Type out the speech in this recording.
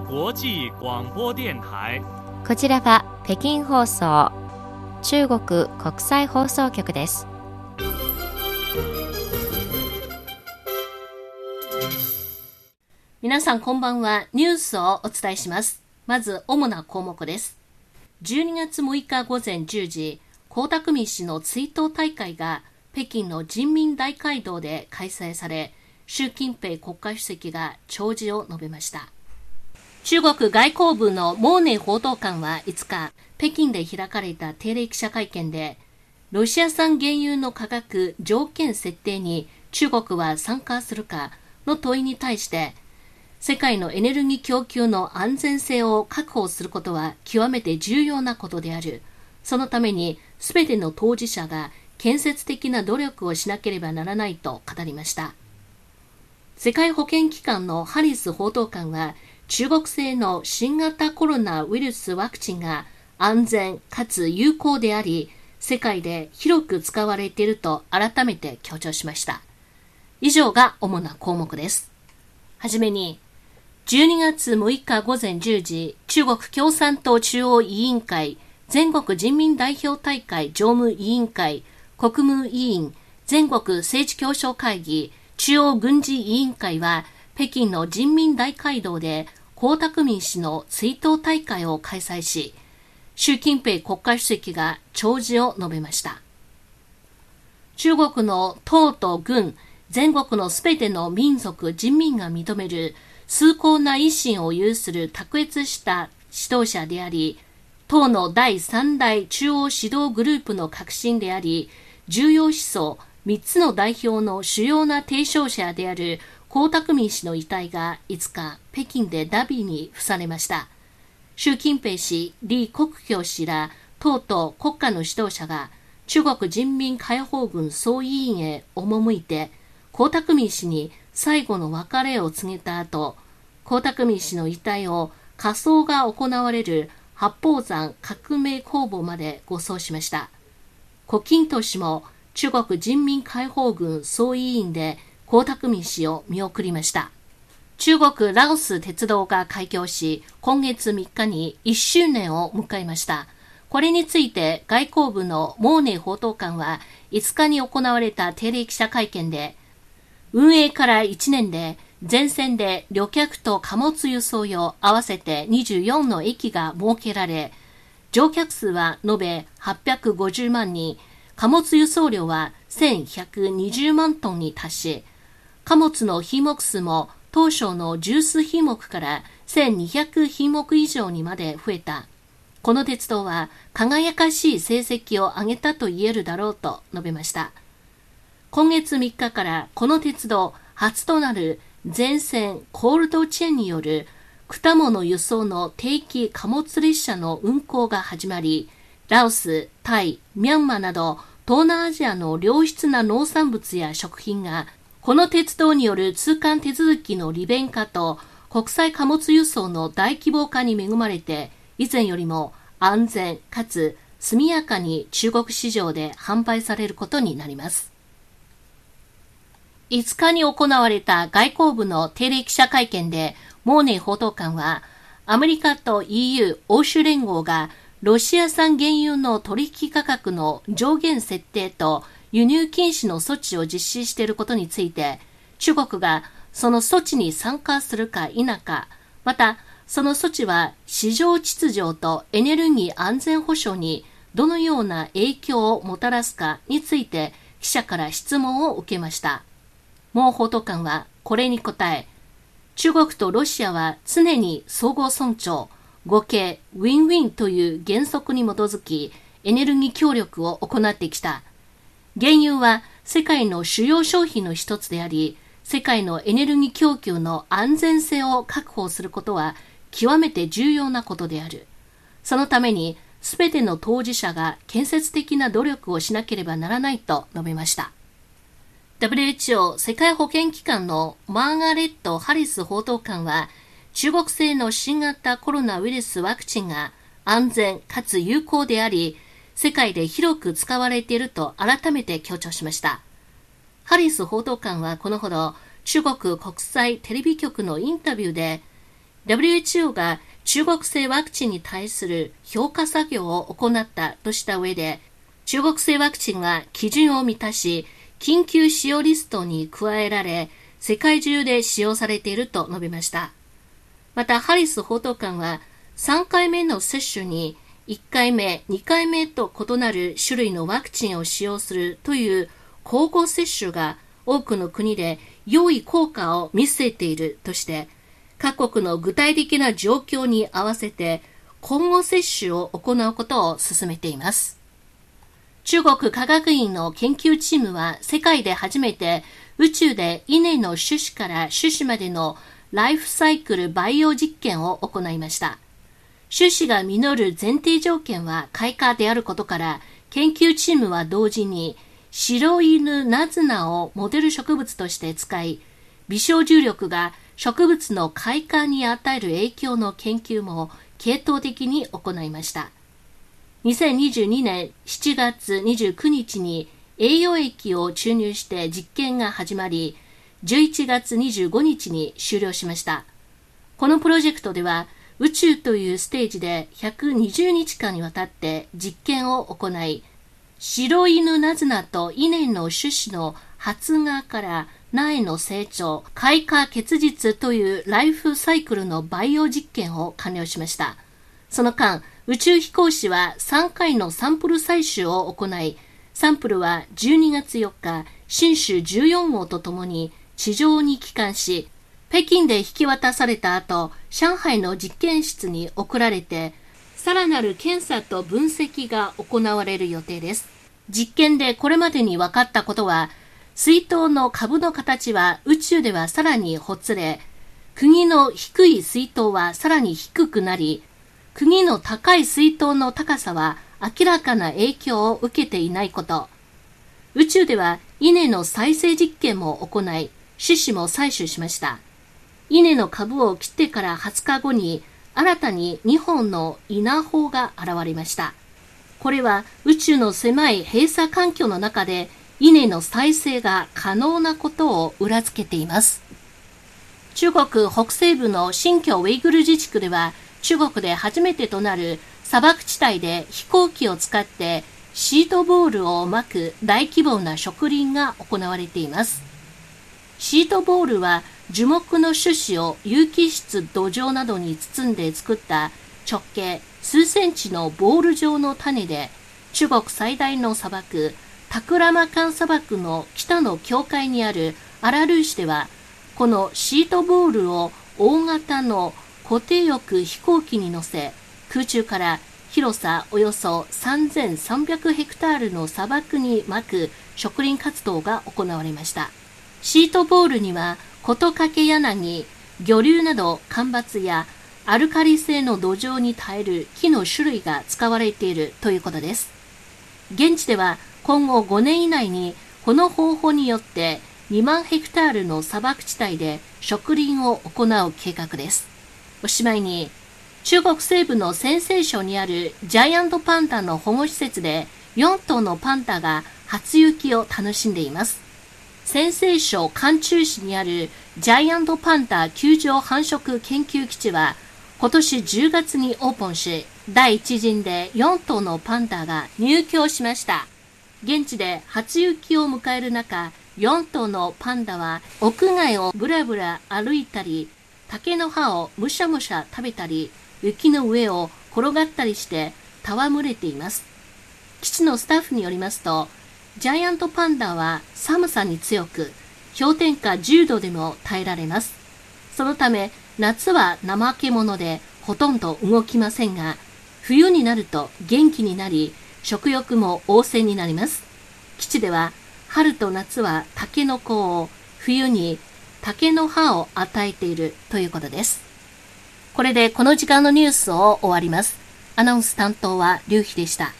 際广播電台こちらは北京放送中国国際放送局です皆さんこんばんは。ニュースをお伝えします。まず、主な項目です。12月6日午前10時、江沢民氏の追悼大会が北京の人民大会堂で開催され、習近平国家主席が弔辞を述べました。中国外交部のモーネ報道官は5日、北京で開かれた定例記者会見で、ロシア産原油の価格条件設定に中国は参加するかの問いに対して、世界のエネルギー供給の安全性を確保することは極めて重要なことである。そのために全ての当事者が建設的な努力をしなければならないと語りました。世界保健機関のハリス報道官は中国製の新型コロナウイルスワクチンが安全かつ有効であり、世界で広く使われていると改めて強調しました。以上が主な項目です。はじめに、12月6日午前10時、中国共産党中央委員会、全国人民代表大会常務委員会、国務委員、全国政治協商会議、中央軍事委員会は、北京の人民大会堂で江沢民氏の追悼大会を開催し、習近平国家主席が弔辞を述べました。中国の党と軍、全国のすべての民族、人民が認める崇高な維新を有する卓越した指導者であり、党の第三代中央指導グループの核心であり、重要思想3つの代表の主要な提唱者である江沢民氏の遺体が5日、北京でダビーに付されました。習近平氏、李克強氏ら党と国家の指導者が中国人民解放軍総委員へ赴いて、江沢民氏に最後の別れを告げた後、江沢民氏の遺体を火葬が行われる八宝山革命工房まで護送しました。胡錦涛氏も中国人民解放軍総委員で江沢民氏を見送りました。中国ラオス鉄道が開業し、今月3日に1周年を迎えました。これについて外交部のモーネ報道官は5日に行われた定例記者会見で、運営から1年で全線で旅客と貨物輸送用合わせて24の駅が設けられ、乗客数は延べ850万人、貨物輸送量は1120万トンに達し、貨物の品目数も当初の十数品目から1200品目以上にまで増えた。この鉄道は輝かしい成績を上げたと言えるだろうと述べました。今月3日からこの鉄道初となる全線コールドチェーンによる果物輸送の定期貨物列車の運行が始まり、ラオス、タイ、ミャンマーなど東南アジアの良質な農産物や食品がこの鉄道による通関手続きの利便化と国際貨物輸送の大規模化に恵まれて以前よりも安全かつ速やかに中国市場で販売されることになります。5日に行われた外交部の定例記者会見で、モーネ報道官は、アメリカと EU 欧州連合がロシア産原油の取引価格の上限設定と輸入禁止の措置を実施していることについて、中国がその措置に参加するか否か、また、その措置は市場秩序とエネルギー安全保障にどのような影響をもたらすかについて記者から質問を受けました。モー報道官はこれに答え、中国とロシアは常に相互尊重、合計ウィンウィンという原則に基づきエネルギー協力を行ってきた。原油は世界の主要商品の一つであり、世界のエネルギー供給の安全性を確保することは極めて重要なことである。そのためにすべての当事者が建設的な努力をしなければならないと述べました。WHO 世界保健機関のマーガレット・ハリス報道官は中国製の新型コロナウイルスワクチンが安全かつ有効であり世界で広く使われていると改めて強調しました。ハリス報道官はこのほど中国国際テレビ局のインタビューで WHO が中国製ワクチンに対する評価作業を行ったとした上で、中国製ワクチンが基準を満たし、緊急使用リストに加えられ、世界中で使用されていると述べました。また、ハリス報道官は、3回目の接種に1回目、2回目と異なる種類のワクチンを使用するという交互接種が多くの国で良い効果を見据えているとして、各国の具体的な状況に合わせて今後接種を行うことを進めています。中国科学院の研究チームは世界で初めて宇宙で稲の種子から種子までのライフサイクル培養実験を行いました。種子が実る前提条件は開花であることから、研究チームは同時に白犬ナズナをモデル植物として使い、微小重力が植物の開花に与える影響の研究も系統的に行いました。2022年7月29日に栄養液を注入して実験が始まり、11月25日に終了しました。このプロジェクトでは、宇宙というステージで120日間にわたって実験を行い、白犬ナズナと稲の種子の発芽から苗の成長、開花結実というライフサイクルの培養実験を完了しました。その間、宇宙飛行士は3回のサンプル採取を行い、サンプルは12月4日、新種14号とともに地上に帰還し、北京で引き渡された後、上海の実験室に送られて、さらなる検査と分析が行われる予定です。実験でこれまでに分かったことは、水筒の株の形は宇宙ではさらにほつれ、釘の低い水筒はさらに低くなり、釘の高い水筒の高さは明らかな影響を受けていないこと。宇宙では稲の再生実験も行い、種子も採取しました。稲の株を切ってから20日後に新たに2本の稲穂が現れました。これは宇宙の狭い閉鎖環境の中で稲の再生が可能なことを裏付けています。中国北西部の新疆ウイグル自治区では中国で初めてとなる砂漠地帯で飛行機を使ってシートボールを巻く大規模な植林が行われています。シートボールは樹木の種子を有機質土壌などに包んで作った直径数センチのボール状の種で中国最大の砂漠タクラマカン砂漠の北の境界にあるアラルーシではこのシートボールを大型の固定翼飛行機に乗せ空中から広さおよそ3300ヘクタールの砂漠に巻く植林活動が行われました。シートボールにはトカケ柳、魚流など干ばつやアルカリ性の土壌に耐える木の種類が使われているということです。現地では今後5年以内にこの方法によって2万ヘクタールの砂漠地帯で植林を行う計画です。おしまいに、中国西部の陝西省にあるジャイアントパンダの保護施設で4頭のパンダが初雪を楽しんでいます。陝西省漢中市にあるジャイアントパンダ球場繁殖研究基地は今年10月にオープンし、第一陣で4頭のパンダが入居しました。現地で初雪を迎える中、4頭のパンダは屋外をブラブラ歩いたり、竹の葉をむしゃむしゃ食べたり、雪の上を転がったりして戯れています。基地のスタッフによりますと、ジャイアントパンダは寒さに強く、氷点下10度でも耐えられます。そのため、夏は怠け者でほとんど動きませんが、冬になると元気になり、食欲も旺盛になります。基地では、春と夏はタケノコを、冬に竹の葉を与えているということです。これでこの時間のニュースを終わります。アナウンス担当は劉飛でした。